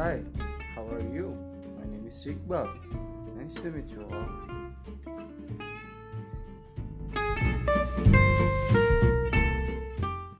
Hi, how are you? My name is Iqbal. Nice to meet you all.